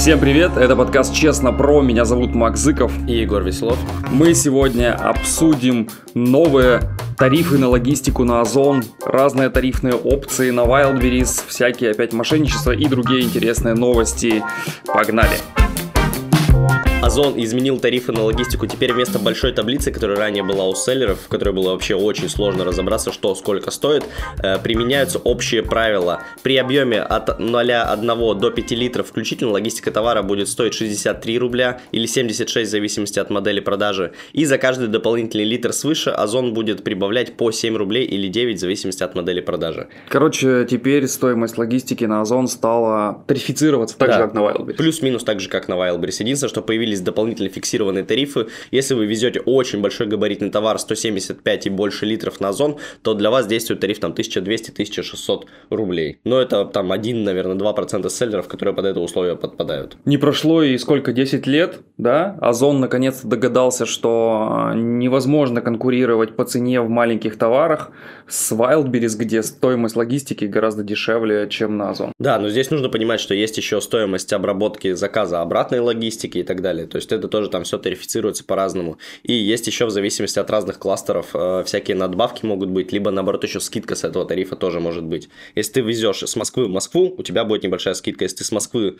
Всем привет, это подкаст «Честно про», меня зовут Макс Зыков. И Егор Веселов. Мы сегодня обсудим новые тарифы на логистику на Озон, разные тарифные опции на Wildberries, всякие опять мошенничества и другие интересные новости. Погнали! Озон изменил тарифы на логистику. Теперь вместо большой таблицы, которая ранее была у селлеров, в которой было вообще очень сложно разобраться, что сколько стоит, э, применяются общие правила. При объеме от 0,1 до 5 литров включительно логистика товара будет стоить 63 рубля или 76 в зависимости от модели продажи. И за каждый дополнительный литр свыше Озон будет прибавлять по 7 рублей или 9 в зависимости от модели продажи. Короче, теперь стоимость логистики на Озон стала тарифицироваться так Да. же, как на Wildberries. Плюс-минус так же, как на Wildberries. Единственное, что появились дополнительные фиксированные тарифы. Если вы везете очень большой габаритный товар, 175 и больше литров на Озон, то для вас действует тариф там 1200-1600 рублей. Но это там 1, наверное, 2% селлеров, которые под это условие подпадают. Не прошло и сколько, 10 лет, да? Озон наконец-то догадался, что э, невозможно конкурировать по цене в маленьких товарах с Wildberries, где стоимость логистики гораздо дешевле, чем на Озон. Да, но здесь нужно понимать, что есть еще стоимость обработки заказа обратной логистики и так далее. То есть это тоже там все тарифицируется по-разному. И есть еще в зависимости от разных кластеров э, всякие надбавки могут быть, либо наоборот еще скидка с этого тарифа тоже может быть. Если ты везешь с Москвы в Москву, у тебя будет небольшая скидка. Если ты с Москвы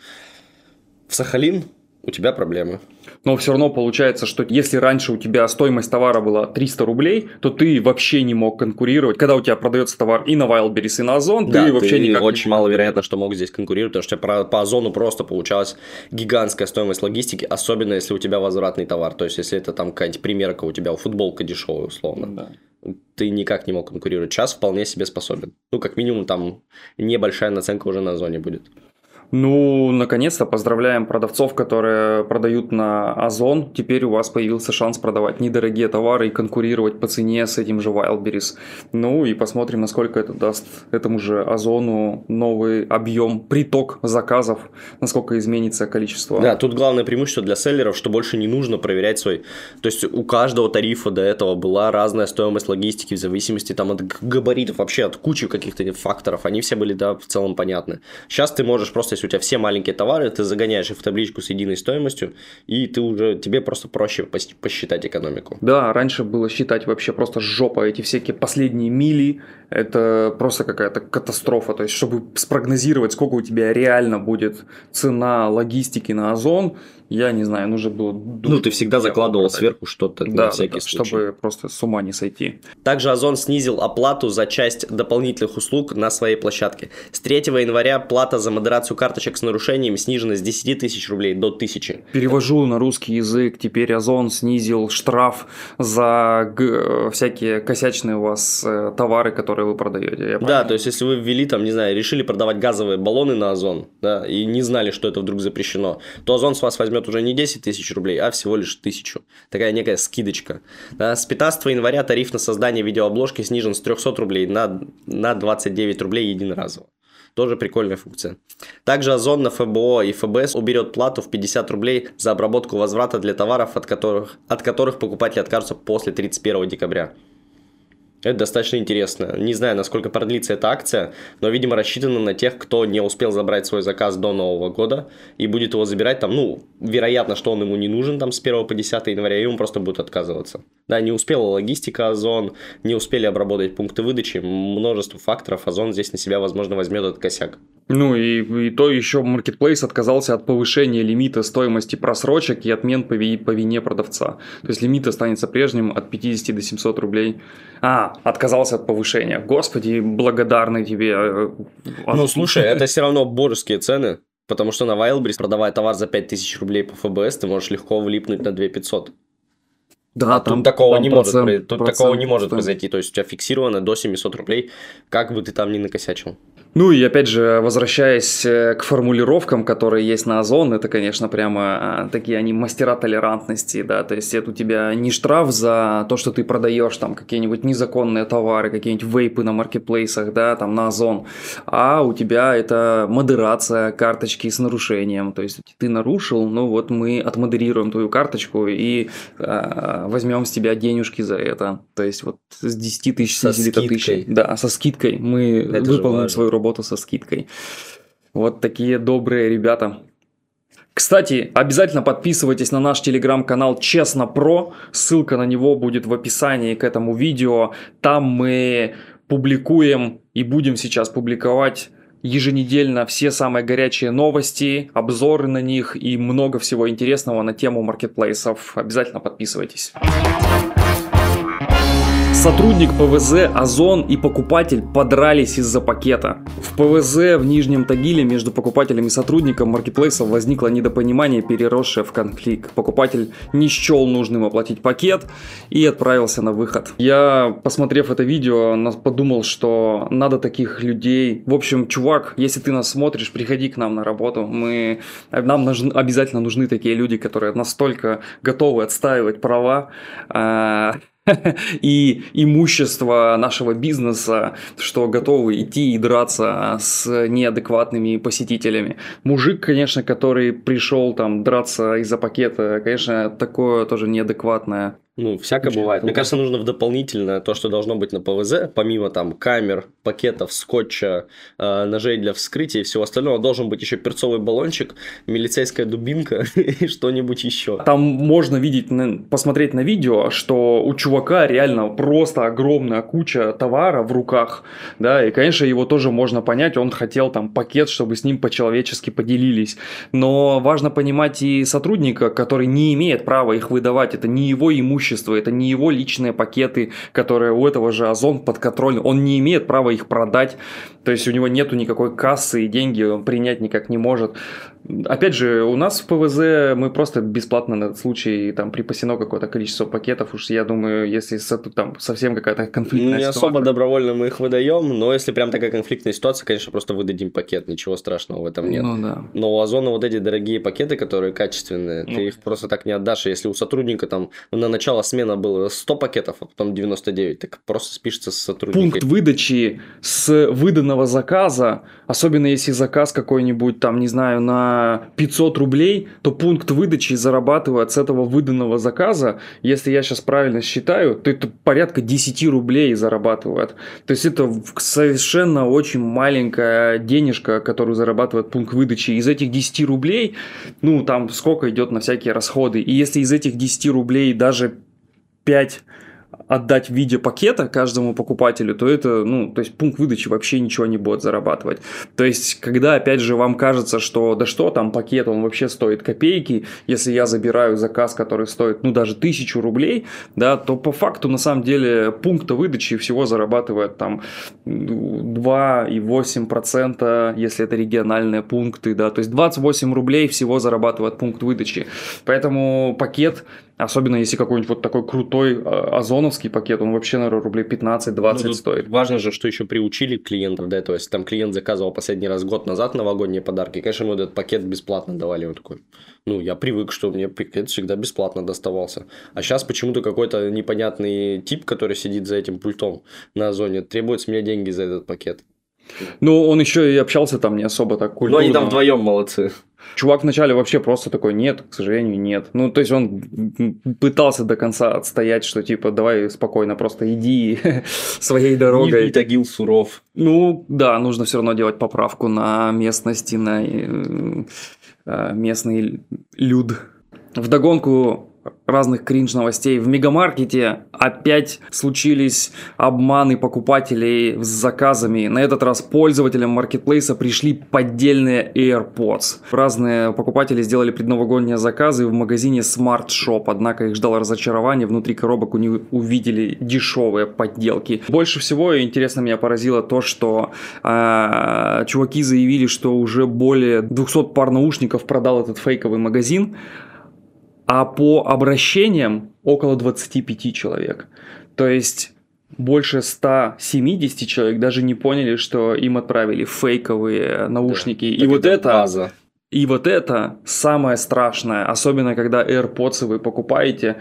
в Сахалин, у тебя проблемы. Но все равно получается, что если раньше у тебя стоимость товара была 300 рублей, то ты вообще не мог конкурировать. Когда у тебя продается товар и на Wildberries, и на Озон, Да, ты вообще ты никак не очень маловероятно, что мог здесь конкурировать, потому что про- по озону просто получалась гигантская стоимость логистики, особенно если у тебя возвратный товар. То есть, если это там какая-нибудь примерка у тебя, футболка дешевая, условно. Да. Ты никак не мог конкурировать. Сейчас вполне себе способен. Ну, как минимум, там небольшая наценка уже на озоне будет. Ну, наконец-то поздравляем продавцов, которые продают на Озон. Теперь у вас появился шанс продавать недорогие товары и конкурировать по цене с этим же Wildberries. Ну и посмотрим, насколько это даст этому же Озону новый объем, приток заказов, насколько изменится количество. Да, тут главное преимущество для селлеров, что больше не нужно проверять свой... То есть, у каждого тарифа до этого была разная стоимость логистики в зависимости там, от габаритов, вообще от кучи каких-то факторов. Они все были, да, в целом понятны. Сейчас ты можешь просто, если у тебя все маленькие товары, ты загоняешь их в табличку с единой стоимостью, и ты уже, тебе просто проще пос- посчитать экономику. Да, раньше было считать вообще просто жопа. Эти всякие последние мили, это просто какая-то катастрофа. То есть, чтобы спрогнозировать, сколько у тебя реально будет цена логистики на Озон, я не знаю, нужно было... Ну, ты всегда закладывал сверху что-то Да, на всякий да, случай. чтобы просто с ума не сойти. Также Озон снизил оплату за часть дополнительных услуг на своей площадке. С 3 января плата за модерацию карточек с нарушениями снижена с 10 тысяч рублей до 1000. Перевожу на русский язык. Теперь Озон снизил штраф за всякие косячные у вас э, товары, которые вы продаете. Да, то есть если вы ввели там, не знаю, решили продавать газовые баллоны на Озон, да, и не знали, что это вдруг запрещено, то Озон с вас возьмет уже не 10 тысяч рублей, а всего лишь тысячу. Такая некая скидочка. Да, с 15 января тариф на создание видеообложки снижен с 300 рублей на, на 29 рублей единоразово. Тоже прикольная функция. Также Озон на ФБО и ФБС уберет плату в 50 рублей за обработку возврата для товаров, от которых, от которых покупатели откажутся после 31 декабря. Это достаточно интересно. Не знаю, насколько продлится эта акция, но, видимо, рассчитана на тех, кто не успел забрать свой заказ до Нового года и будет его забирать там, ну, вероятно, что он ему не нужен там с 1 по 10 января, и он просто будет отказываться. Да, не успела логистика Озон, не успели обработать пункты выдачи, множество факторов, Озон здесь на себя, возможно, возьмет этот косяк. Ну и, и то еще Marketplace отказался от повышения лимита стоимости просрочек и отмен по, ви- по вине продавца. То есть лимит останется прежним от 50 до 700 рублей. А, отказался от повышения. Господи, благодарны тебе. э, Ну, слушай, это все равно божеские цены, потому что на Wildberries, продавая товар за 5000 рублей по ФБС, ты можешь легко влипнуть на 2500. Да, А тут такого не может, процент- произ- тут процент такого не может стоимости. произойти. То есть у тебя фиксировано до 700 рублей, как бы ты там ни накосячил. Ну и опять же, возвращаясь э, к формулировкам, которые есть на Озон, это, конечно, прямо а, такие они мастера толерантности, да, то есть это у тебя не штраф за то, что ты продаешь там какие-нибудь незаконные товары, какие-нибудь вейпы на маркетплейсах, да, там на Озон, а у тебя это модерация карточки с нарушением, то есть ты нарушил, ну вот мы отмодерируем твою карточку и а, возьмем с тебя денежки за это, то есть вот с 10 тысяч Со снизили до 1000. скидкой. Да, со скидкой мы Это выполним свою работу со скидкой. Вот такие добрые ребята. Кстати, обязательно подписывайтесь на наш телеграм-канал Честно Про. Ссылка на него будет в описании к этому видео. Там мы публикуем и будем сейчас публиковать еженедельно все самые горячие новости, обзоры на них и много всего интересного на тему маркетплейсов. Обязательно подписывайтесь. Сотрудник ПВЗ Озон и покупатель подрались из-за пакета. В ПВЗ в Нижнем Тагиле между покупателем и сотрудником маркетплейсов возникло недопонимание, переросшее в конфликт. Покупатель не счел нужным оплатить пакет и отправился на выход. Я, посмотрев это видео, подумал, что надо таких людей... В общем, чувак, если ты нас смотришь, приходи к нам на работу. Мы... Нам нужны, обязательно нужны такие люди, которые настолько готовы отстаивать права, а, и имущество нашего бизнеса, что готовы идти и драться с неадекватными посетителями. Мужик, конечно, который пришел там драться из-за пакета, конечно, такое тоже неадекватное ну, всякое бывает. Мне кажется, нужно в дополнительное то, что должно быть на ПВЗ, помимо там камер, пакетов, скотча, э, ножей для вскрытия и всего остального, должен быть еще перцовый баллончик, милицейская дубинка и что-нибудь еще. Там можно видеть, посмотреть на видео, что у чувака реально просто огромная куча товара в руках, да, и, конечно, его тоже можно понять, он хотел там пакет, чтобы с ним по-человечески поделились. Но важно понимать и сотрудника, который не имеет права их выдавать, это не его имущество, имущество, это не его личные пакеты, которые у этого же Озон под контролем, он не имеет права их продать, то есть у него нету никакой кассы и деньги он принять никак не может. Опять же, у нас в ПВЗ мы просто бесплатно на случай там припасено какое-то количество пакетов. Уж я думаю, если там совсем какая-то конфликтная Не ситуация. особо добровольно мы их выдаем, но если прям такая конфликтная ситуация, конечно, просто выдадим пакет, ничего страшного в этом нет. Ну, да. Но у Озона вот эти дорогие пакеты, которые качественные, ну. ты их просто так не отдашь. Если у сотрудника там на начало смена было 100 пакетов, а потом 99, так просто спишется с сотрудником. Пункт выдачи с выданного заказа, особенно если заказ какой-нибудь там, не знаю, на 500 рублей, то пункт выдачи зарабатывает с этого выданного заказа, если я сейчас правильно считаю, то это порядка 10 рублей зарабатывает. То есть это совершенно очень маленькая денежка, которую зарабатывает пункт выдачи. Из этих 10 рублей, ну там сколько идет на всякие расходы. И если из этих 10 рублей даже 5 отдать в виде пакета каждому покупателю, то это, ну, то есть пункт выдачи вообще ничего не будет зарабатывать. То есть, когда, опять же, вам кажется, что да что там пакет, он вообще стоит копейки, если я забираю заказ, который стоит, ну, даже тысячу рублей, да, то по факту, на самом деле, пункта выдачи всего зарабатывает там 2,8%, если это региональные пункты, да, то есть 28 рублей всего зарабатывает пункт выдачи. Поэтому пакет Особенно если какой-нибудь вот такой крутой а, озоновский пакет, он вообще, наверное, рублей 15-20 ну, стоит. Важно же, что еще приучили клиентов до этого. Если там клиент заказывал последний раз год назад новогодние подарки, конечно, мы этот пакет бесплатно давали. Он такой, ну, я привык, что мне пакет всегда бесплатно доставался. А сейчас почему-то какой-то непонятный тип, который сидит за этим пультом на озоне, требует с меня деньги за этот пакет. Ну, он еще и общался там не особо так культурно. Ну, они там вдвоем молодцы. Чувак вначале вообще просто такой, нет, к сожалению, нет. Ну, то есть он пытался до конца отстоять, что типа, давай спокойно, просто иди своей дорогой. И Тагил суров. Ну, да, нужно все равно делать поправку на местности, на э, э, местный люд. Вдогонку разных кринж новостей. В мегамаркете опять случились обманы покупателей с заказами. На этот раз пользователям маркетплейса пришли поддельные AirPods. Разные покупатели сделали предновогодние заказы в магазине Smart Shop, однако их ждало разочарование. Внутри коробок у них увидели дешевые подделки. Больше всего интересно меня поразило то, что э, чуваки заявили, что уже более 200 пар наушников продал этот фейковый магазин а по обращениям около 25 человек. То есть больше 170 человек даже не поняли, что им отправили фейковые наушники. Да, и вот это, база. И вот это самое страшное, особенно когда AirPods вы покупаете,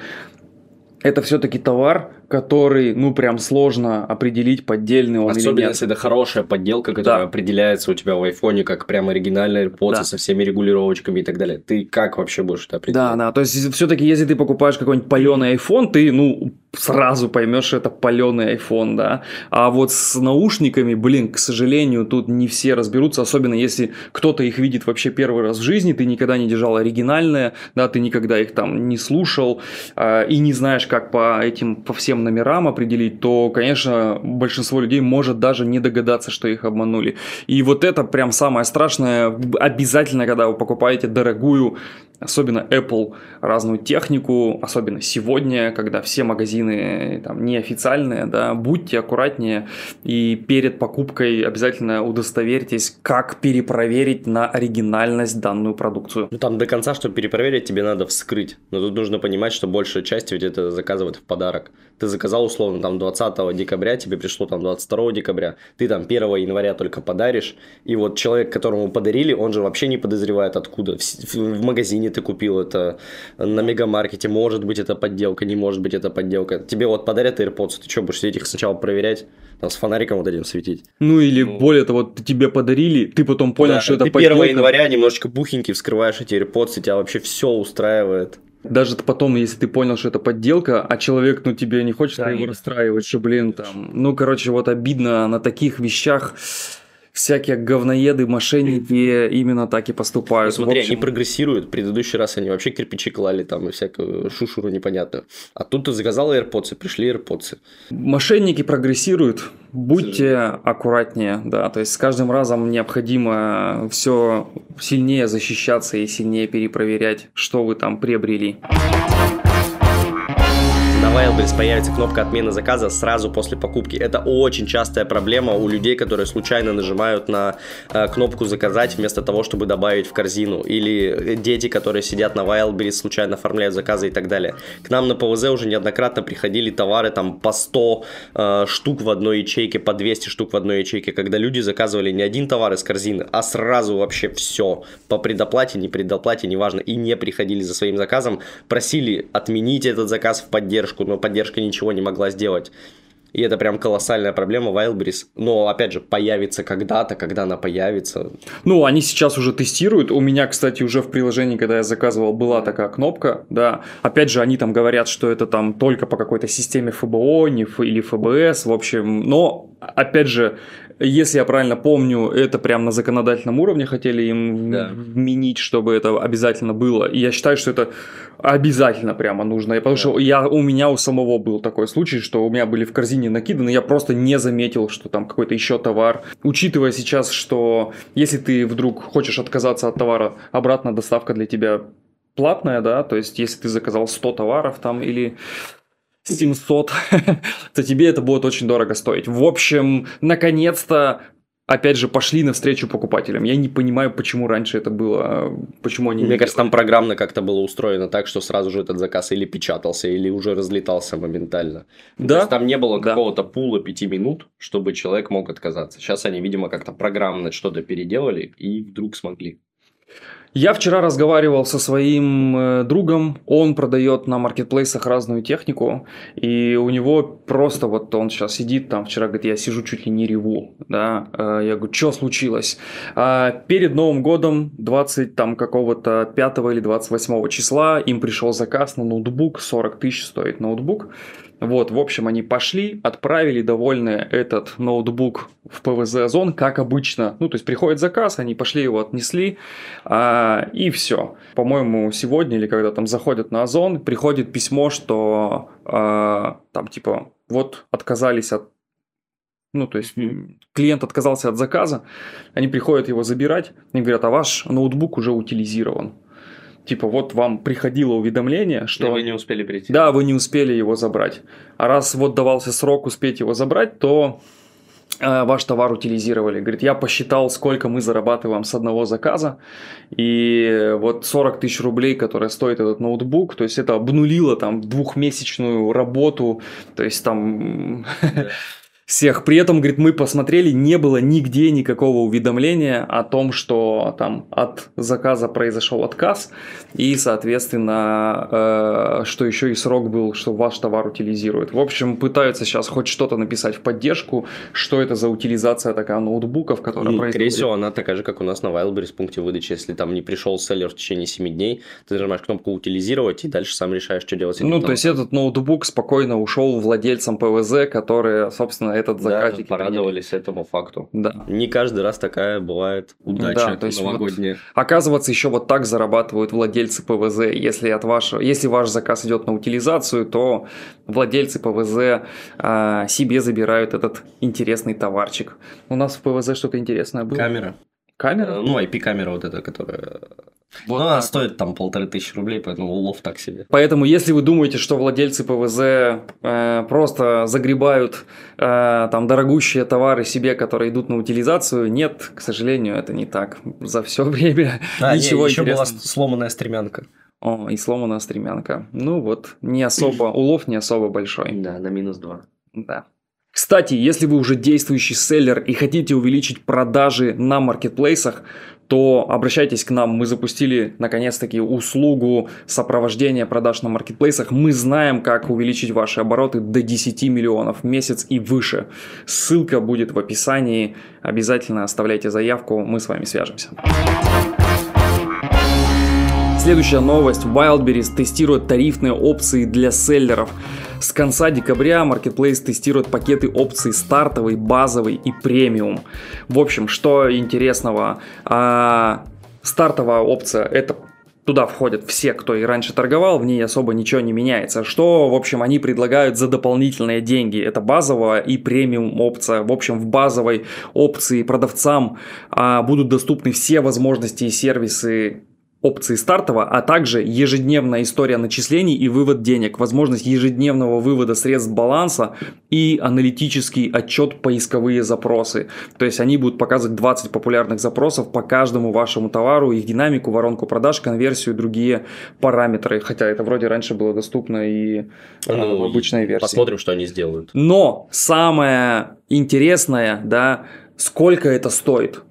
это все-таки товар, который, ну, прям сложно определить, поддельный он Особенно, или нет. если это хорошая подделка, которая Да. определяется у тебя в айфоне как прям оригинальный AirPods Да. со всеми регулировочками и так далее. Ты как вообще будешь это определить? Да, да, то есть все-таки, если ты покупаешь какой-нибудь паленый iPhone, ты, ну, сразу поймешь, что это паленый iPhone, да. А вот с наушниками, блин, к сожалению, тут не все разберутся, особенно если кто-то их видит вообще первый раз в жизни, ты никогда не держал оригинальные, да, ты никогда их там не слушал а, и не знаешь, как по этим, по всем номерам определить, то, конечно, большинство людей может даже не догадаться, что их обманули. И вот это прям самое страшное, обязательно, когда вы покупаете дорогую особенно Apple, разную технику, особенно сегодня, когда все магазины там неофициальные, да, будьте аккуратнее и перед покупкой обязательно удостоверьтесь, как перепроверить на оригинальность данную продукцию. Ну там до конца, чтобы перепроверить, тебе надо вскрыть. Но тут нужно понимать, что большая часть ведь это заказывают в подарок. Ты заказал условно там 20 декабря, тебе пришло там 22 декабря, ты там 1 января только подаришь, и вот человек, которому подарили, он же вообще не подозревает откуда. В, в магазине ты купил это, на мегамаркете, может быть это подделка, не может быть это подделка. Тебе вот подарят AirPods, ты что, будешь сидеть их сначала проверять, там с фонариком вот этим светить? Ну или Ну. более того, тебе подарили, ты потом понял, Да, что это ты 1 подделка. января немножечко бухенький вскрываешь эти AirPods, и тебя вообще все устраивает. Даже потом, если ты понял, что это подделка, а человек, ну, тебе не хочет Да, его расстраивать, что, блин, там, ну, короче, вот обидно на таких вещах всякие говноеды, мошенники именно так и поступают. Ну, смотри, общем, они прогрессируют. В предыдущий раз они вообще кирпичи клали там и всякую шушуру непонятную. А тут ты заказал AirPods, пришли AirPods. Мошенники прогрессируют, будьте аккуратнее, да, то есть с каждым разом необходимо все сильнее защищаться и сильнее перепроверять, что вы там приобрели. На Wildberries появится кнопка отмены заказа сразу после покупки. Это очень частая проблема у людей, которые случайно нажимают на э, кнопку заказать вместо того, чтобы добавить в корзину. Или дети, которые сидят на Wildberries, случайно оформляют заказы и так далее. К нам на ПВЗ уже неоднократно приходили товары там по 100 э, штук в одной ячейке, по 200 штук в одной ячейке, когда люди заказывали не один товар из корзины, а сразу вообще все. По предоплате, не предоплате, неважно. И не приходили за своим заказом, просили отменить этот заказ в поддержку, но поддержка ничего не могла сделать. И это прям колоссальная проблема Wildberries. Но, опять же, появится когда-то, когда она появится. Ну, они сейчас уже тестируют. У меня, кстати, уже в приложении, когда я заказывал, была такая кнопка, да. Опять же, они там говорят, что это там только по какой-то системе ФБО не или ФБС, в общем. Но, опять же, если я правильно помню, это прям на законодательном уровне хотели им Да. вменить, чтобы это обязательно было. И я считаю, что это обязательно прямо нужно. Потому что я, у меня у самого был такой случай, что у меня были в корзине накиданы, я просто не заметил, что там какой-то еще товар. Учитывая сейчас, что если ты вдруг хочешь отказаться от товара, обратно доставка для тебя платная, да, то есть если ты заказал 100 товаров там или 700, то тебе это будет очень дорого стоить. В общем, наконец-то опять же, пошли навстречу покупателям. Я не понимаю, почему раньше это было, почему они Мне не кажется, там программно как-то было устроено так, что сразу же этот заказ или печатался, или уже разлетался моментально. Ну, Да. То есть там не было Да. какого-то пула пяти минут, чтобы человек мог отказаться. Сейчас они, видимо, как-то программно что-то переделали и вдруг смогли. Я вчера разговаривал со своим э, другом, он продает на маркетплейсах разную технику, и у него просто вот он сейчас сидит там, вчера говорит, я сижу чуть ли не реву, да, Э, я говорю, что случилось? А перед Новым годом, 20 там какого-то 5 или 28 числа, им пришел заказ на ноутбук, 40 тысяч стоит ноутбук, вот, в общем, они пошли, отправили довольны этот ноутбук в ПВЗ Озон, как обычно. Ну, то есть приходит заказ, они пошли его отнесли, а, и все. По-моему, сегодня или когда там заходят на Озон, приходит письмо, что а, там типа вот отказались от ну, то есть клиент отказался от заказа, они приходят его забирать, они говорят, а ваш ноутбук уже утилизирован. Типа, вот вам приходило уведомление, что... вы не успели прийти. Да, вы не успели его забрать. А раз вот давался срок успеть его забрать, то э, ваш товар утилизировали. Говорит, я посчитал, сколько мы зарабатываем с одного заказа, и вот 40 тысяч рублей, которые стоит этот ноутбук, то есть это обнулило там двухмесячную работу, то есть там всех. При этом, говорит, мы посмотрели, не было нигде никакого уведомления о том, что там от заказа произошел отказ, и, соответственно, э, что еще и срок был, что ваш товар утилизирует. В общем, пытаются сейчас хоть что-то написать в поддержку, что это за утилизация такая ноутбуков, которая Ну, происходит. Скорее всего, она такая же, как у нас на Wildberries пункте выдачи. Если там не пришел селлер в течение 7 дней, ты нажимаешь кнопку «Утилизировать» и дальше сам решаешь, что делать. Ну, то есть этот ноутбук спокойно ушел владельцам ПВЗ, которые, собственно, этот Да, заказчик. порадовались этому факту. Да. Не каждый раз такая бывает удача Да, то есть новогодняя. Оказывается, еще вот так зарабатывают владельцы ПВЗ. Если, от вашего, если ваш заказ идет на утилизацию, то владельцы ПВЗ а, себе забирают этот интересный товарчик. У нас в ПВЗ что-то интересное было. Камера. Камера? Э, Ну, IP-камера вот эта, которая... Вот ну, она стоит там полторы тысячи рублей, поэтому улов так себе. Поэтому, если вы думаете, что владельцы ПВЗ э, просто загребают э, там дорогущие товары себе, которые идут на утилизацию, нет, к сожалению, это не так. За все время А, ничего еще была сломанная стремянка. О, и сломана стремянка. Ну вот, не особо, улов не особо большой. Да, на минус два. Да. Кстати, если вы уже действующий селлер и хотите увеличить продажи на маркетплейсах, то обращайтесь к нам. Мы запустили наконец-таки услугу сопровождения продаж на маркетплейсах. Мы знаем, как увеличить ваши обороты до 10 миллионов в месяц и выше. Ссылка будет в описании. Обязательно оставляйте заявку, мы с вами свяжемся. Следующая новость. Wildberries тестирует тарифные опции для селлеров. С конца декабря Marketplace тестирует пакеты опций стартовый, базовый и премиум. В общем, что интересного? А, стартовая опция это Туда входят все, кто и раньше торговал, в ней особо ничего не меняется. Что, в общем, они предлагают за дополнительные деньги? Это базовая и премиум опция. В общем, в базовой опции продавцам а, будут доступны все возможности и сервисы опции стартового, а также ежедневная история начислений и вывод денег, возможность ежедневного вывода средств баланса и аналитический отчет поисковые запросы. То есть они будут показывать 20 популярных запросов по каждому вашему товару, их динамику, воронку продаж, конверсию и другие параметры. Хотя это вроде раньше было доступно и а, Ну, в обычной версии. Посмотрим, что они сделают. Но самое интересное, да, сколько это стоит.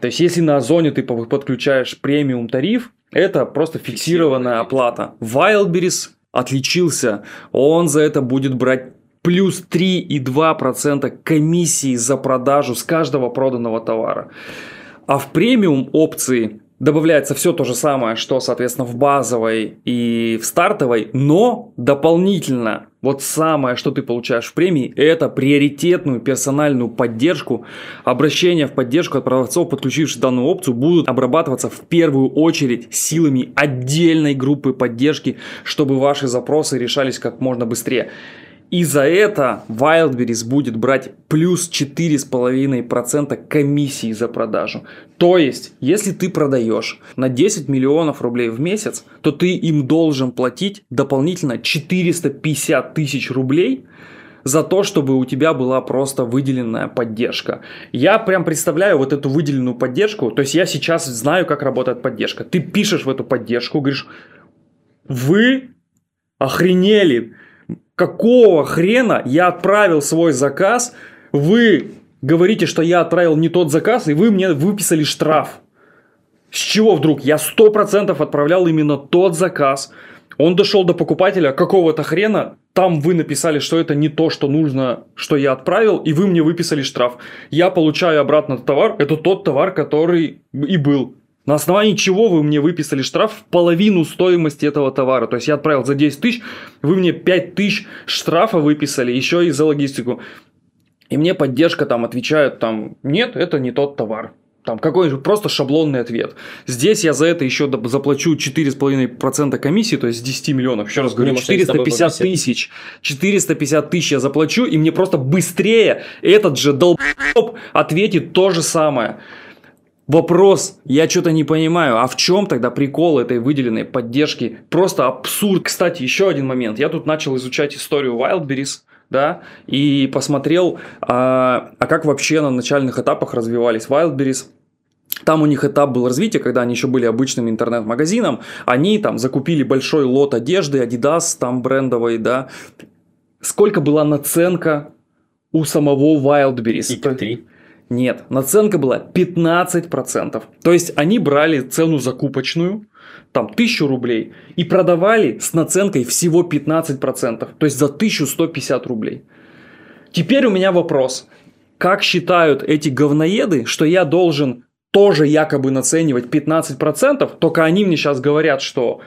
То есть, если на Озоне ты по- подключаешь премиум тариф, это просто фиксированная оплата. Wildberries отличился, он за это будет брать плюс 3,2% комиссии за продажу с каждого проданного товара. А в премиум опции добавляется все то же самое, что, соответственно, в базовой и в стартовой, но дополнительно вот самое, что ты получаешь в премии, это приоритетную персональную поддержку. Обращения в поддержку от продавцов, подключивших данную опцию, будут обрабатываться в первую очередь силами отдельной группы поддержки, чтобы ваши запросы решались как можно быстрее. И за это Wildberries будет брать плюс 4,5% комиссии за продажу. То есть, если ты продаешь на 10 миллионов рублей в месяц, то ты им должен платить дополнительно 450 тысяч рублей за то, чтобы у тебя была просто выделенная поддержка. Я прям представляю вот эту выделенную поддержку, то есть я сейчас знаю, как работает поддержка. Ты пишешь в эту поддержку, говоришь, вы охренели, какого хрена я отправил свой заказ, вы говорите, что я отправил не тот заказ, и вы мне выписали штраф. С чего вдруг? Я 100% отправлял именно тот заказ. Он дошел до покупателя какого-то хрена, там вы написали, что это не то, что нужно, что я отправил, и вы мне выписали штраф. Я получаю обратно товар, это тот товар, который и был. На основании чего вы мне выписали штраф в половину стоимости этого товара? То есть я отправил за 10 тысяч, вы мне 5 тысяч штрафа выписали, еще и за логистику. И мне поддержка там отвечает, там, нет, это не тот товар. Там какой-нибудь просто шаблонный ответ. Здесь я за это еще заплачу 4,5% комиссии, то есть с 10 миллионов. Еще раз говорю, Не, может, они с тобой 450 побеседуют. тысяч. 450 тысяч я заплачу, и мне просто быстрее этот же долб ответит то же самое. Вопрос, я что-то не понимаю, а в чем тогда прикол этой выделенной поддержки? Просто абсурд. Кстати, еще один момент. Я тут начал изучать историю Wildberries, да, и посмотрел, а, а как вообще на начальных этапах развивались Wildberries. Там у них этап был развития, когда они еще были обычным интернет-магазином. Они там закупили большой лот одежды, Adidas там брендовой, да. Сколько была наценка у самого Wildberries. И 3. Нет, наценка была 15%. То есть они брали цену закупочную, там 1000 рублей, и продавали с наценкой всего 15%. То есть за 1150 рублей. Теперь у меня вопрос. Как считают эти говноеды, что я должен тоже якобы наценивать 15%, только они мне сейчас говорят, что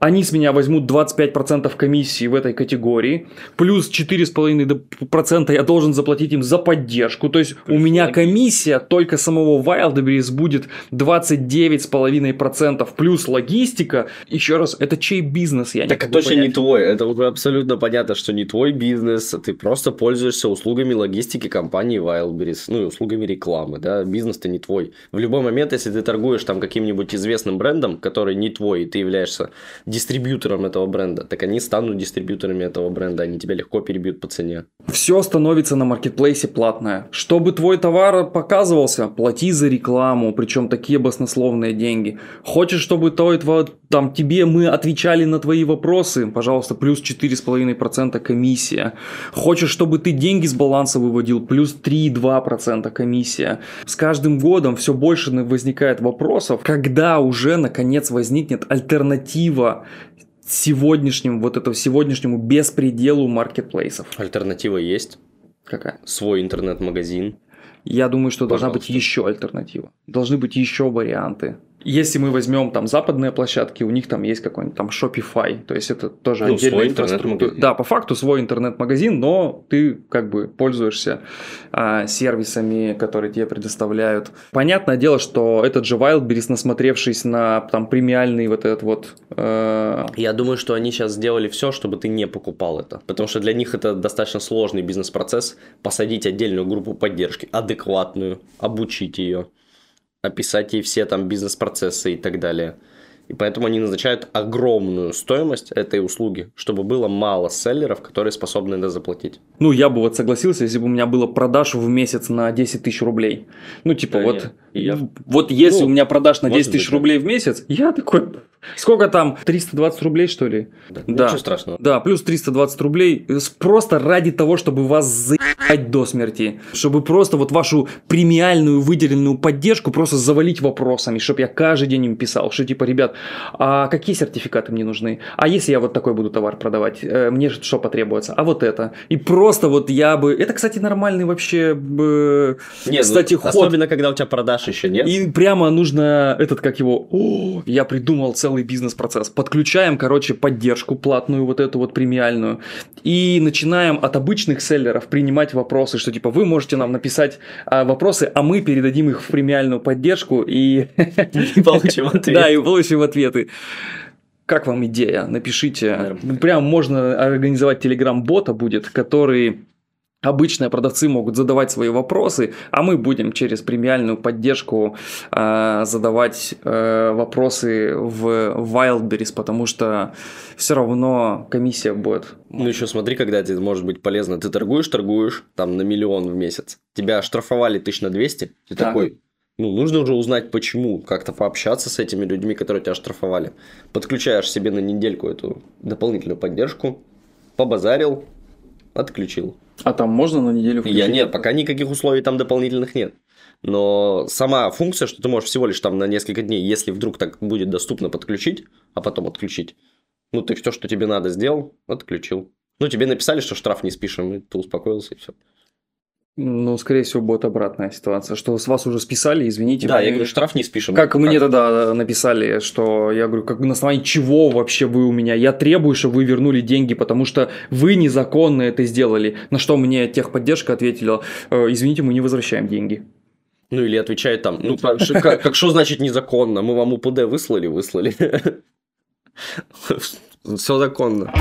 они с меня возьмут 25% комиссии в этой категории, плюс 4,5% я должен заплатить им за поддержку. То есть у меня комиссия только самого Wildberries будет 29,5%, плюс логистика. Еще раз, это чей бизнес? Я так это точно понять. не твой. Это уже абсолютно понятно, что не твой бизнес. Ты просто пользуешься услугами логистики компании Wildberries, ну и услугами рекламы. Да? Бизнес-то не твой. В любой момент, если ты торгуешь там каким-нибудь известным брендом, который не твой, и ты являешься дистрибьютором этого бренда, так они станут дистрибьюторами этого бренда, они тебя легко перебьют по цене. Все становится на маркетплейсе платное. Чтобы твой товар показывался, плати за рекламу, причем такие баснословные деньги. Хочешь, чтобы твой, там, тебе мы отвечали на твои вопросы, пожалуйста, плюс 4,5% комиссия. Хочешь, чтобы ты деньги с баланса выводил, плюс 3,2% комиссия. С каждым годом все больше возникает вопросов, когда уже наконец возникнет альтернатива сегодняшнему, вот этому сегодняшнему беспределу маркетплейсов. Альтернатива есть. Какая? Свой интернет-магазин. Я думаю, что Пожалуйста. должна быть еще альтернатива. Должны быть еще варианты. Если мы возьмем там западные площадки, у них там есть какой-нибудь там Shopify, то есть это тоже ну, отдельная инфраструктура. Да, по факту свой интернет-магазин, но ты как бы пользуешься а, сервисами, которые тебе предоставляют. Понятное дело, что этот же Wildberries, насмотревшись на там премиальный вот этот вот... Э... Я думаю, что они сейчас сделали все, чтобы ты не покупал это, потому что для них это достаточно сложный бизнес-процесс, посадить отдельную группу поддержки, адекватную, обучить ее описать ей все там бизнес-процессы и так далее. И поэтому они назначают огромную стоимость этой услуги, чтобы было мало селлеров, которые способны это заплатить. Ну, я бы вот согласился, если бы у меня было продаж в месяц на 10 тысяч рублей. Ну, типа, да вот, нет, я... вот если ну, у меня продаж на 10 тысяч рублей в месяц, я такой, Сколько там? 320 рублей, что ли? Да. да. Ничего страшного. Да, плюс 320 рублей. Просто ради того, чтобы вас заебать до смерти. Чтобы просто вот вашу премиальную выделенную поддержку просто завалить вопросами. Чтобы я каждый день им писал, что типа, ребят, а какие сертификаты мне нужны? А если я вот такой буду товар продавать? Э, мне что потребуется? А вот это. И просто вот я бы... Это, кстати, нормальный вообще... Нет, ну, кстати, ну, ход. Особенно, когда у тебя продаж еще нет. И прямо нужно этот, как его... О, я придумал целый бизнес-процесс. Подключаем, короче, поддержку платную, вот эту вот премиальную, и начинаем от обычных селлеров принимать вопросы, что типа вы можете нам написать а, вопросы, а мы передадим их в премиальную поддержку и... получим ответы. Да, и получим ответы. Как вам идея? Напишите. Прям можно организовать телеграм-бота будет, который Обычные продавцы могут задавать свои вопросы, а мы будем через премиальную поддержку э, задавать э, вопросы в Wildberries, потому что все равно комиссия будет. Ну еще смотри, когда тебе может быть полезно. Ты торгуешь, торгуешь там на миллион в месяц. Тебя штрафовали тысяч на 200. Ты да. такой, ну, нужно уже узнать, почему, как-то пообщаться с этими людьми, которые тебя штрафовали. Подключаешь себе на недельку эту дополнительную поддержку, побазарил, отключил. А там можно на неделю включить? Я нет, пока никаких условий там дополнительных нет. Но сама функция, что ты можешь всего лишь там на несколько дней, если вдруг так будет доступно подключить, а потом отключить, ну ты все, что тебе надо, сделал, отключил. Ну, тебе написали, что штраф не спишем, и ты успокоился, и все. Ну, скорее всего, будет обратная ситуация, что с вас уже списали, извините. Да, мы... я говорю, штраф не спишем. Как, как мне тогда написали, что я говорю, как на основании чего вообще вы у меня? Я требую, чтобы вы вернули деньги, потому что вы незаконно это сделали. На что мне техподдержка ответила, «Э, извините, мы не возвращаем деньги. Ну, или отвечает там, ну, как что значит незаконно? Мы вам УПД выслали? Выслали. Все законно.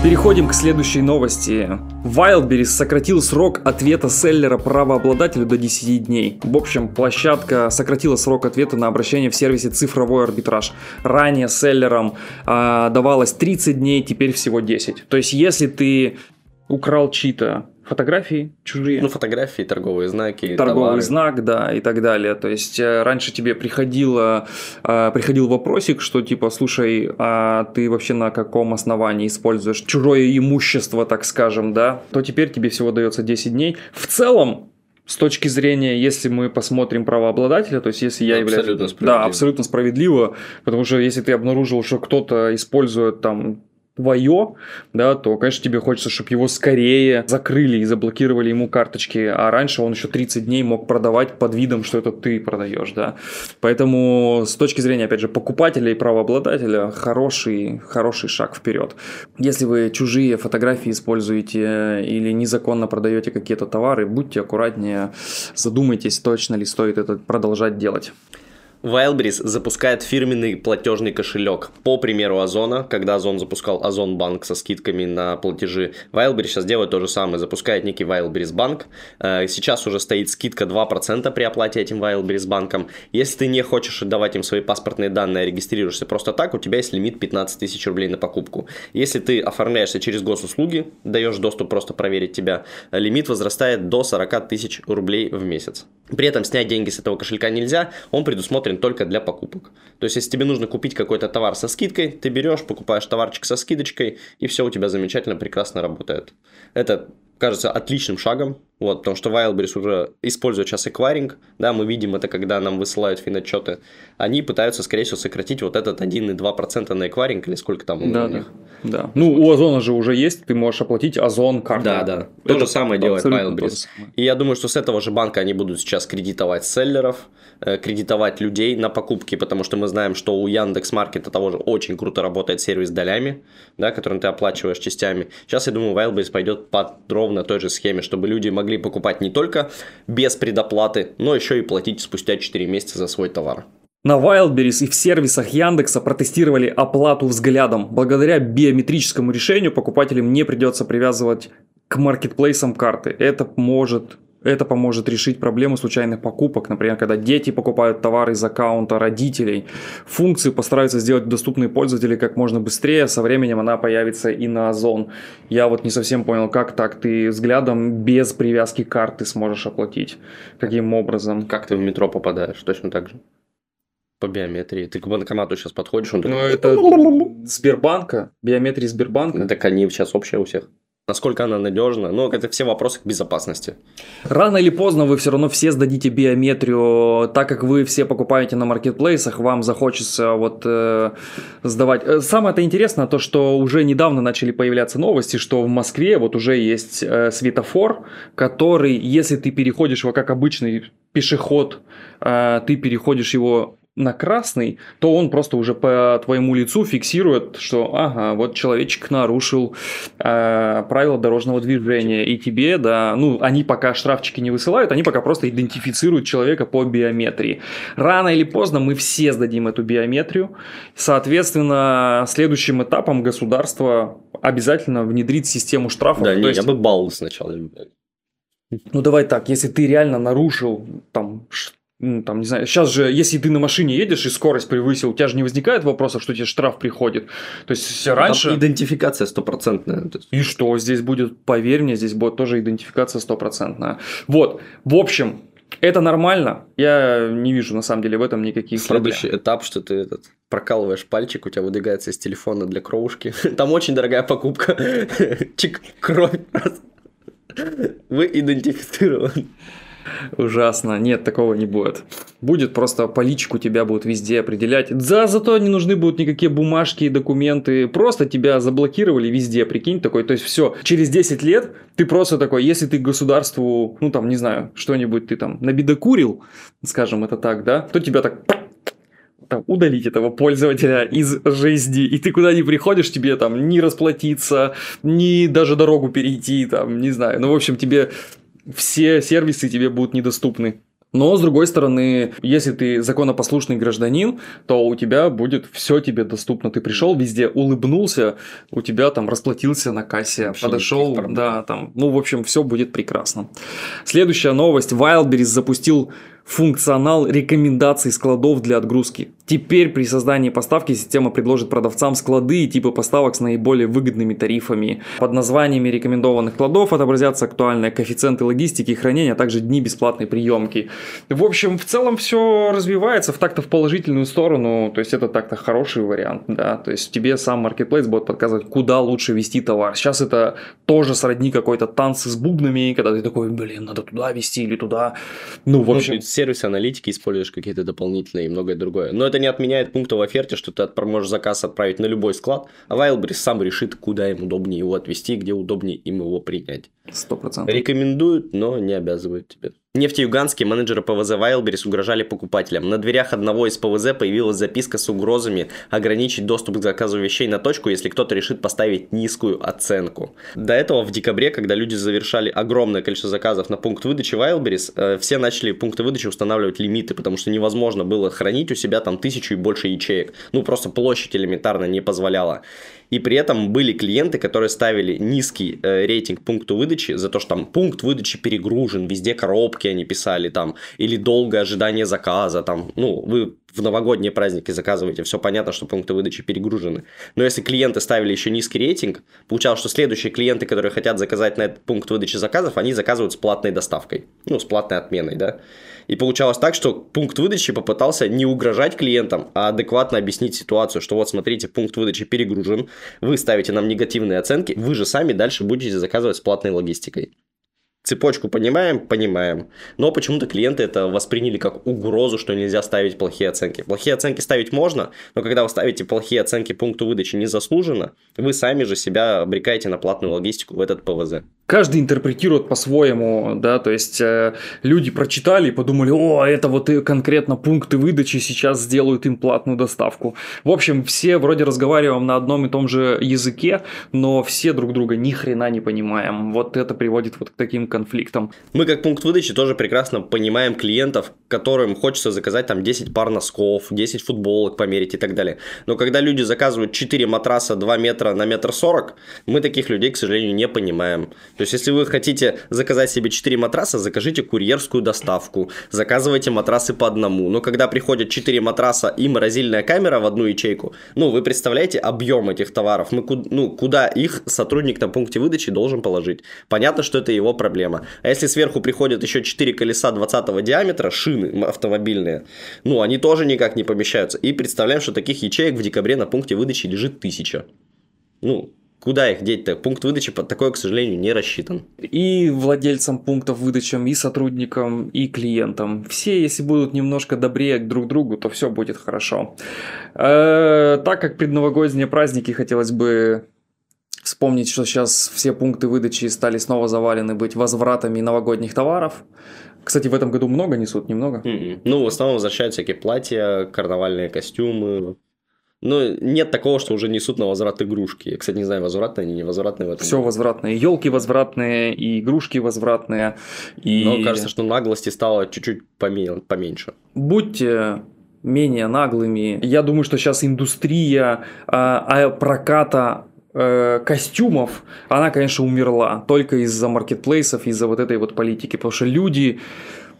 Переходим к следующей новости. Wildberries сократил срок ответа селлера правообладателю до 10 дней. В общем, площадка сократила срок ответа на обращение в сервисе цифровой арбитраж. Ранее селлерам э, давалось 30 дней, теперь всего 10. То есть, если ты украл чьи-то фотографии чужие. Ну, фотографии, торговые знаки, торговый товары. знак, да, и так далее. То есть э, раньше тебе приходило, э, приходил вопросик, что типа, слушай, а ты вообще на каком основании используешь чужое имущество, так скажем, да, то теперь тебе всего дается 10 дней. В целом, с точки зрения, если мы посмотрим правообладателя, то есть если я Абсолютно являюсь... справедливо. Да, абсолютно справедливо, потому что если ты обнаружил, что кто-то использует там твое, да, то, конечно, тебе хочется, чтобы его скорее закрыли и заблокировали ему карточки, а раньше он еще 30 дней мог продавать под видом, что это ты продаешь, да. Поэтому с точки зрения, опять же, покупателя и правообладателя, хороший, хороший шаг вперед. Если вы чужие фотографии используете или незаконно продаете какие-то товары, будьте аккуратнее, задумайтесь, точно ли стоит это продолжать делать. Wildberries запускает фирменный платежный кошелек. По примеру Озона, когда Озон запускал Озон Банк со скидками на платежи, Wildberries сейчас делает то же самое, запускает некий Wildberries Банк. Э, Сейчас уже стоит скидка 2% при оплате этим Wildberries банком. Если ты не хочешь отдавать им свои паспортные данные, а регистрируешься просто так, у тебя есть лимит 15 тысяч рублей на покупку. Если ты оформляешься через госуслуги, даешь доступ просто проверить тебя, э, лимит возрастает до 40 тысяч рублей в месяц. При этом снять деньги с этого кошелька нельзя, он предусмотрен только для покупок. То есть, если тебе нужно купить какой-то товар со скидкой, ты берешь, покупаешь товарчик со скидочкой, и все у тебя замечательно, прекрасно работает. Это кажется отличным шагом, вот, потому что Wildberries уже использует сейчас эквайринг, да, мы видим это, когда нам высылают финотчеты, они пытаются, скорее всего, сократить вот этот 1,2% на эквайринг, или сколько там у Да, них. да, да. Ну, у Озона же уже есть, ты можешь оплатить Озон картой. Да, да. То же самое делает то Wildberries. И я думаю, что с этого же банка они будут сейчас кредитовать селлеров, кредитовать людей на покупки, потому что мы знаем, что у Яндекс Маркета того же очень круто работает сервис долями, да, которым ты оплачиваешь частями. Сейчас, я думаю, Wildberries пойдет по ровно той же схеме, чтобы люди могли покупать не только без предоплаты, но еще и платить спустя 4 месяца за свой товар. На Wildberries и в сервисах Яндекса протестировали оплату взглядом. Благодаря биометрическому решению покупателям не придется привязывать к маркетплейсам карты. Это может это поможет решить проблему случайных покупок, например, когда дети покупают товары из аккаунта родителей. Функции постараются сделать доступные пользователи как можно быстрее, со временем она появится и на Озон. Я вот не совсем понял, как так ты взглядом без привязки карты сможешь оплатить, каким образом. Как ты в метро попадаешь? Точно так же. По биометрии. Ты к банкомату сейчас подходишь, он Ну, такой... это Сбербанка, биометрия Сбербанка. Так они сейчас общие у всех. Насколько она надежна? Ну, это все вопросы к безопасности. Рано или поздно вы все равно все сдадите биометрию, так как вы все покупаете на маркетплейсах, вам захочется вот э, сдавать. Э, Самое-то интересное то, что уже недавно начали появляться новости, что в Москве вот уже есть э, светофор, который, если ты переходишь его как обычный пешеход, э, ты переходишь его на красный, то он просто уже по твоему лицу фиксирует, что ага, вот человечек нарушил э, правила дорожного движения, и тебе, да, ну, они пока штрафчики не высылают, они пока просто идентифицируют человека по биометрии. Рано или поздно мы все сдадим эту биометрию, соответственно, следующим этапом государство обязательно внедрит систему штрафов. Да, не, есть- я бы баллы сначала. ну давай так, если ты реально нарушил там, ну, там, не знаю, сейчас же, если ты на машине едешь и скорость превысил, у тебя же не возникает вопросов, что тебе штраф приходит. То есть раньше... Там идентификация стопроцентная. И что здесь будет, поверь мне, здесь будет тоже идентификация стопроцентная. Вот, в общем, это нормально. Я не вижу на самом деле в этом никаких проблем. Следующий этап, что ты этот, прокалываешь пальчик, у тебя выдвигается из телефона для кровушки. Там очень дорогая покупка. Чик, кровь. Вы идентифицированы. Ужасно. Нет, такого не будет. Будет просто по личику тебя будут везде определять. За, зато не нужны будут никакие бумажки и документы. Просто тебя заблокировали везде, прикинь, такой. То есть все, через 10 лет ты просто такой, если ты государству, ну там, не знаю, что-нибудь ты там набедокурил, скажем это так, да, то тебя так там, удалить этого пользователя из жизни, и ты куда ни приходишь, тебе там не расплатиться, ни даже дорогу перейти, там, не знаю. Ну, в общем, тебе все сервисы тебе будут недоступны. Но, с другой стороны, если ты законопослушный гражданин, то у тебя будет все тебе доступно. Ты пришел везде, улыбнулся, у тебя там расплатился на кассе, Вообще подошел, да, там, ну, в общем, все будет прекрасно. Следующая новость. Wildberries запустил функционал рекомендаций складов для отгрузки. Теперь при создании поставки система предложит продавцам склады и типы поставок с наиболее выгодными тарифами. Под названиями рекомендованных кладов отобразятся актуальные коэффициенты логистики и хранения, а также дни бесплатной приемки. В общем, в целом все развивается в так-то в положительную сторону, то есть это так-то хороший вариант, да, то есть тебе сам маркетплейс будет подсказывать, куда лучше вести товар. Сейчас это тоже сродни какой-то танцы с бубнами, когда ты такой, блин, надо туда вести или туда. Ну, в общем... Ну, сервис аналитики используешь какие-то дополнительные и многое другое. Но это это не отменяет пункта в оферте, что ты можешь заказ отправить на любой склад, а Wildberries сам решит, куда им удобнее его отвезти, где удобнее им его принять. Сто процентов. Рекомендуют, но не обязывают тебя. Нефтеюганские менеджеры ПВЗ Wildberries угрожали покупателям. На дверях одного из ПВЗ появилась записка с угрозами ограничить доступ к заказу вещей на точку, если кто-то решит поставить низкую оценку. До этого в декабре, когда люди завершали огромное количество заказов на пункт выдачи Wildberries, э, все начали пункты выдачи устанавливать лимиты, потому что невозможно было хранить у себя там тысячу и больше ячеек. Ну, просто площадь элементарно не позволяла. И при этом были клиенты, которые ставили низкий э, рейтинг пункту выдачи за то, что там пункт выдачи перегружен, везде коробки они писали там, или долгое ожидание заказа, там, ну, вы в новогодние праздники заказываете, все понятно, что пункты выдачи перегружены. Но если клиенты ставили еще низкий рейтинг, получалось, что следующие клиенты, которые хотят заказать на этот пункт выдачи заказов, они заказывают с платной доставкой, ну, с платной отменой, да. И получалось так, что пункт выдачи попытался не угрожать клиентам, а адекватно объяснить ситуацию, что вот смотрите, пункт выдачи перегружен, вы ставите нам негативные оценки, вы же сами дальше будете заказывать с платной логистикой. Цепочку понимаем? Понимаем. Но почему-то клиенты это восприняли как угрозу, что нельзя ставить плохие оценки. Плохие оценки ставить можно, но когда вы ставите плохие оценки пункту выдачи незаслуженно, вы сами же себя обрекаете на платную логистику в этот ПВЗ каждый интерпретирует по-своему, да, то есть э, люди прочитали и подумали, о, это вот и конкретно пункты выдачи сейчас сделают им платную доставку. В общем, все вроде разговариваем на одном и том же языке, но все друг друга ни хрена не понимаем. Вот это приводит вот к таким конфликтам. Мы как пункт выдачи тоже прекрасно понимаем клиентов, которым хочется заказать там 10 пар носков, 10 футболок померить и так далее. Но когда люди заказывают 4 матраса 2 метра на метр 40, мы таких людей, к сожалению, не понимаем. То есть, если вы хотите заказать себе 4 матраса, закажите курьерскую доставку, заказывайте матрасы по одному. Но когда приходят 4 матраса и морозильная камера в одну ячейку, ну, вы представляете объем этих товаров, мы, ну, куда их сотрудник на пункте выдачи должен положить. Понятно, что это его проблема. А если сверху приходят еще 4 колеса 20 диаметра, шины автомобильные, ну, они тоже никак не помещаются. И представляем, что таких ячеек в декабре на пункте выдачи лежит тысяча. Ну, Куда их деть-то? Пункт выдачи под такое, к сожалению, не рассчитан. И владельцам пунктов выдачи, и сотрудникам, и клиентам. Все, если будут немножко добрее друг к другу, то все будет хорошо. Э, так как предновогодние праздники хотелось бы вспомнить, что сейчас все пункты выдачи стали снова завалены быть возвратами новогодних товаров. Кстати, в этом году много несут, немного? Mm-mm. Ну, в основном возвращаются всякие платья, карнавальные костюмы, но нет такого, что уже несут на возврат игрушки. Я, кстати, не знаю, возвратные они, не возвратные в этом. Все возвратные. Елки возвратные, и игрушки возвратные. И... Но кажется, что наглости стало чуть-чуть поменьше. Будьте менее наглыми. Я думаю, что сейчас индустрия а, а проката э, костюмов, она, конечно, умерла только из-за маркетплейсов, из-за вот этой вот политики, потому что люди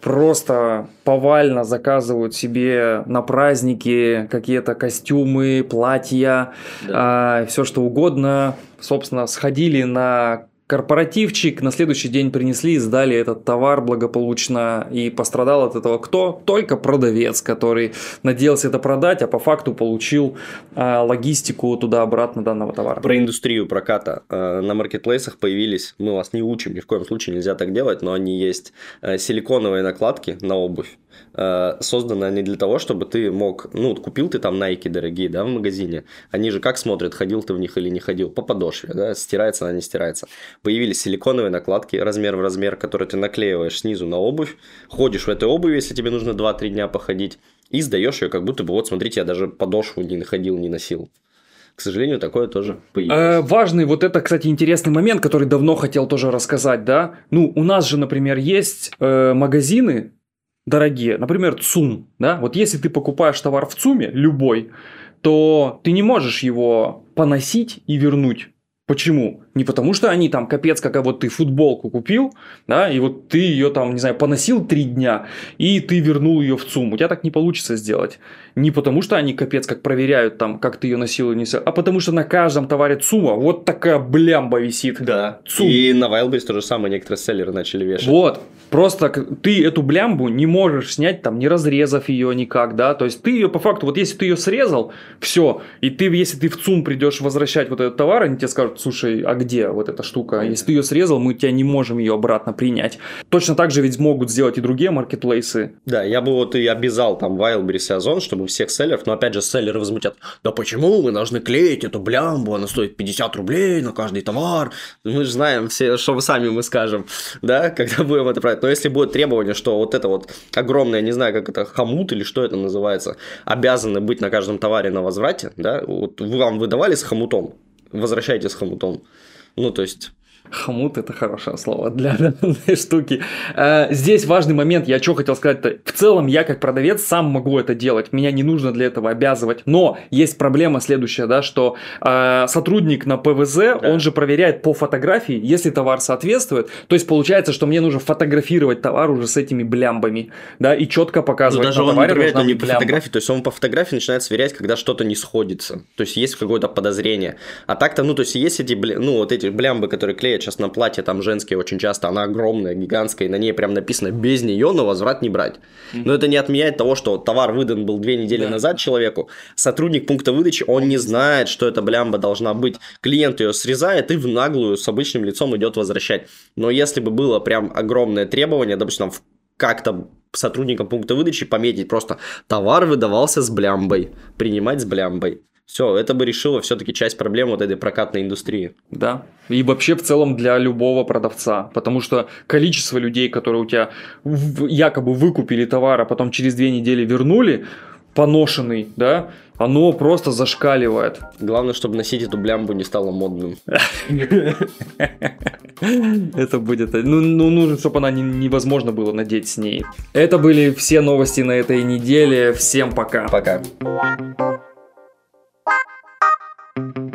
просто повально заказывают себе на праздники какие-то костюмы, платья, да. э, все что угодно. Собственно, сходили на корпоративчик, на следующий день принесли, сдали этот товар благополучно и пострадал от этого кто? Только продавец, который надеялся это продать, а по факту получил а, логистику туда-обратно данного товара. Про индустрию проката. А, на маркетплейсах появились, мы вас не учим, ни в коем случае нельзя так делать, но они есть а, силиконовые накладки на обувь Э, созданы они для того, чтобы ты мог, ну, купил ты там Nike дорогие, да, в магазине, они же как смотрят, ходил ты в них или не ходил, по подошве, да, стирается она, не стирается. Появились силиконовые накладки размер в размер, которые ты наклеиваешь снизу на обувь, ходишь в этой обуви, если тебе нужно 2-3 дня походить, и сдаешь ее, как будто бы, вот смотрите, я даже подошву не находил, не носил. К сожалению, такое тоже появилось. Э, важный вот это, кстати, интересный момент, который давно хотел тоже рассказать, да. Ну, у нас же, например, есть э, магазины, дорогие, например, ЦУМ, да, вот если ты покупаешь товар в ЦУМе, любой, то ты не можешь его поносить и вернуть. Почему? Не потому, что они там, капец, как вот ты футболку купил, да, и вот ты ее там, не знаю, поносил три дня, и ты вернул ее в ЦУМ. У тебя так не получится сделать. Не потому, что они, капец, как проверяют там, как ты ее носил и не а потому, что на каждом товаре ЦУМа вот такая блямба висит. Да. ЦУМ. И на Wildberries то же самое некоторые селлеры начали вешать. Вот. Просто ты эту блямбу не можешь снять, там, не разрезав ее никак, да, то есть ты ее по факту, вот если ты ее срезал, все, и ты, если ты в ЦУМ придешь возвращать вот этот товар, они тебе скажут, слушай, а где вот эта штука? Если ты ее срезал, мы тебя не можем ее обратно принять. Точно так же ведь могут сделать и другие маркетплейсы. Да, я бы вот и обязал там Wildberries и Озон, чтобы всех селлеров, но опять же селлеры возмутят, да почему мы должны клеить эту блямбу, она стоит 50 рублей на каждый товар, мы же знаем все, что вы сами мы скажем, да, когда будем это брать. Но если будет требование, что вот это вот огромное, не знаю, как это, хомут или что это называется, обязаны быть на каждом товаре на возврате, да, вот вам выдавали с хомутом, возвращайте с хомутом. Ну, то есть, Хомут – это хорошее слово для данной штуки. Э, здесь важный момент, я что хотел сказать-то. В целом, я как продавец сам могу это делать, меня не нужно для этого обязывать. Но есть проблема следующая, да, что э, сотрудник на ПВЗ, да. он же проверяет по фотографии, если товар соответствует. То есть получается, что мне нужно фотографировать товар уже с этими блямбами, да, и четко показывать. Но даже он не проверяет, он не по фотографии, то есть он по фотографии начинает сверять, когда что-то не сходится. То есть есть какое-то подозрение. А так-то, ну, то есть есть эти, ну, вот эти блямбы, которые клеят клеят сейчас на платье, там женские очень часто, она огромная, гигантская, и на ней прям написано без нее на возврат не брать. Но это не отменяет того, что товар выдан был две недели да. назад человеку, сотрудник пункта выдачи, он не знает, что эта блямба должна быть. Клиент ее срезает и в наглую с обычным лицом идет возвращать. Но если бы было прям огромное требование, допустим, как-то сотрудникам пункта выдачи пометить просто товар выдавался с блямбой, принимать с блямбой. Все, это бы решило все-таки часть проблем вот этой прокатной индустрии. Да. И вообще в целом для любого продавца. Потому что количество людей, которые у тебя якобы выкупили товар, а потом через две недели вернули, поношенный, да, оно просто зашкаливает. Главное, чтобы носить эту блямбу не стало модным. Это будет... Ну, ну нужно, чтобы она невозможно было надеть с ней. Это были все новости на этой неделе. Всем пока. Пока. Thank you.